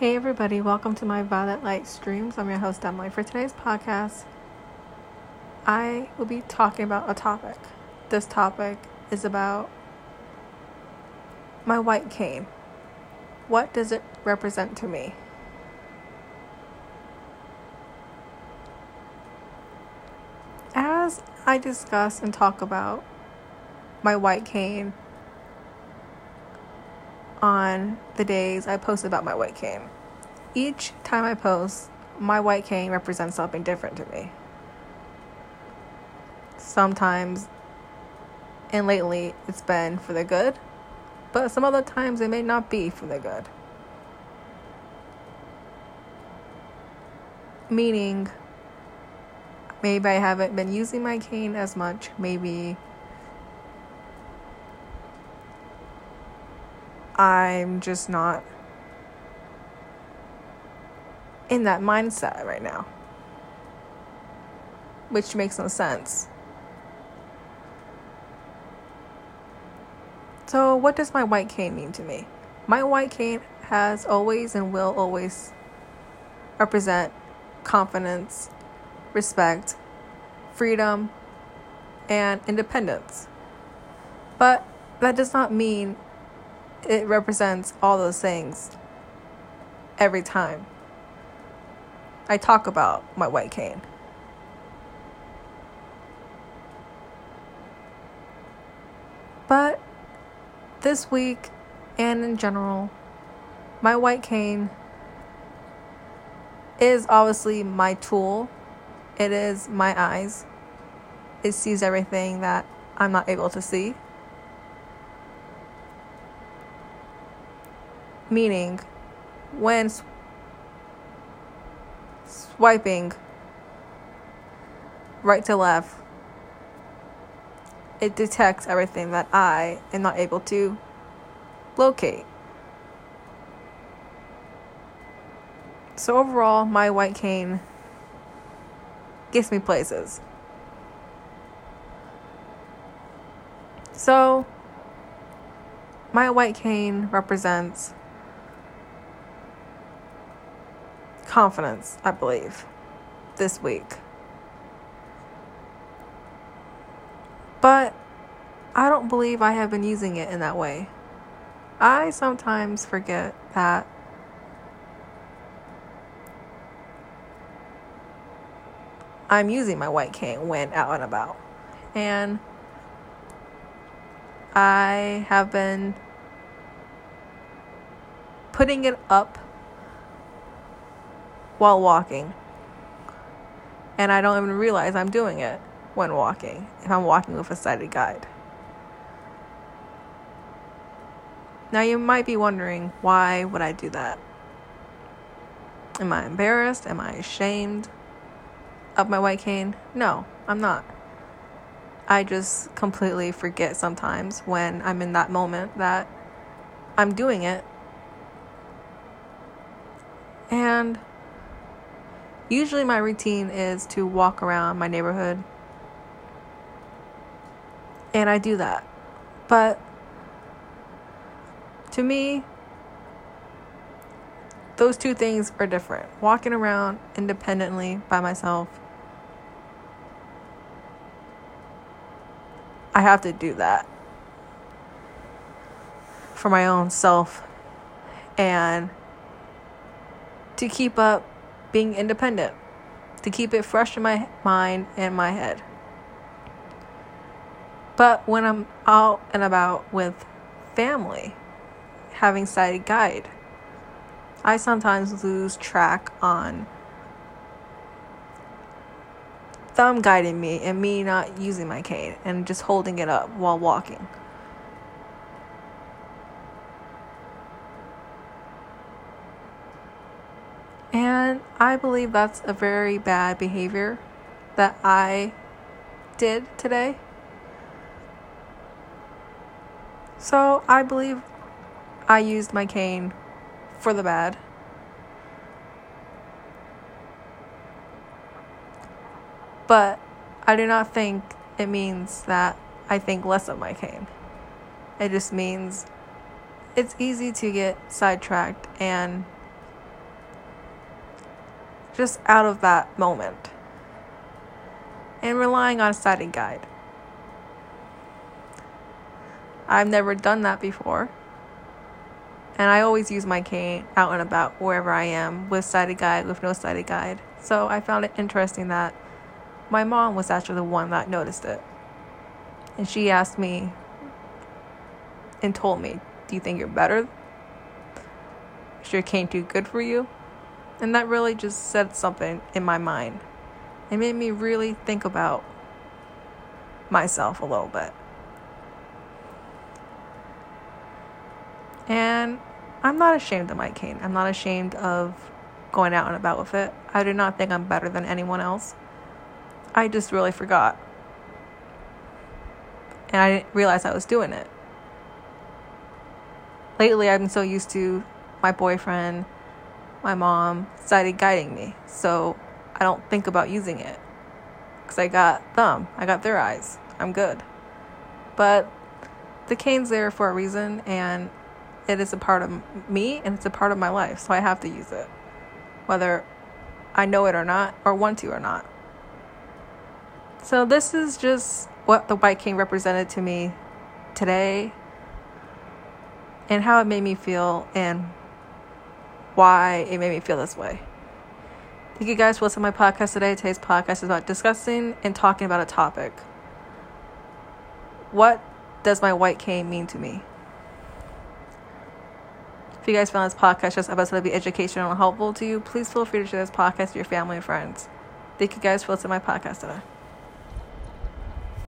Hey, everybody, welcome to my Violet Light Streams. I'm your host, Emily. For today's podcast, I will be talking about a topic. This topic is about my white cane. What does it represent to me? As I discuss and talk about my white cane on the days I post about my white cane. Each time I post, my white cane represents something different to me. Sometimes, and lately, it's been for the good, but some other times it may not be for the good. Meaning, maybe I haven't been using my cane as much, maybe I'm just not in that mindset right now. Which makes no sense. So, what does my white cane mean to me? My white cane has always and will always represent confidence, respect, freedom, and independence. But that does not mean it represents all those things every time I talk about my white cane. But this week and in general, my white cane is obviously my tool. It is my eyes. It sees everything that I'm not able to see. Meaning when swiping right to left, it detects everything that I am not able to locate. So, overall, my white cane gets me places. So, my white cane represents confidence, I believe, this week. But I don't believe I have been using it in that way. I sometimes forget that I'm using my white cane when out and about. And I have been putting it up while walking. And I don't even realize I'm doing it when walking, if I'm walking with a sighted guide. Now you might be wondering why would I do that? Am I embarrassed? Am I ashamed of my white cane? No, I'm not. I just completely forget sometimes when I'm in that moment that I'm doing it. And Usually, my routine is to walk around my neighborhood. And I do that. But to me, those two things are different. Walking around independently by myself, I have to do that for my own self and to keep up being independent, to keep it fresh in my mind and my head. But when I'm out and about with family, having sighted guide, I sometimes lose track on them guiding me and me not using my cane and just holding it up while walking. And I believe that's a very bad behavior that I did today. So I believe I used my cane for the bad. But I do not think it means that I think less of my cane. It just means it's easy to get sidetracked and just out of that moment and relying on a sighted guide. I've never done that before. And I always use my cane out and about wherever I am with sighted guide, with no sighted guide. So I found it interesting that my mom was actually the one that noticed it. And she asked me and told me, Do you think you're better? Is your cane too good for you? And that really just said something in my mind. It made me really think about myself a little bit. And I'm not ashamed of my cane. I'm not ashamed of going out and about with it. I do not think I'm better than anyone else. I just really forgot. And I didn't realize I was doing it. Lately, I've been so used to my boyfriend, my mom, started guiding me. So I don't think about using it. Because I got them, I got their eyes. I'm good. But the cane's there for a reason, and it is a part of me and it's a part of my life. So I have to use it. Whether I know it or not, or want to or not. So this is just what the white cane represented to me today and how it made me feel and why it made me feel this way. Thank you guys for listening to my podcast today. Today's podcast is about discussing and talking about a topic. What does my white cane mean to me? If you guys found this podcast just about to be educational and helpful to you, please feel free to share this podcast with your family and friends. Thank you guys for listening to my podcast today.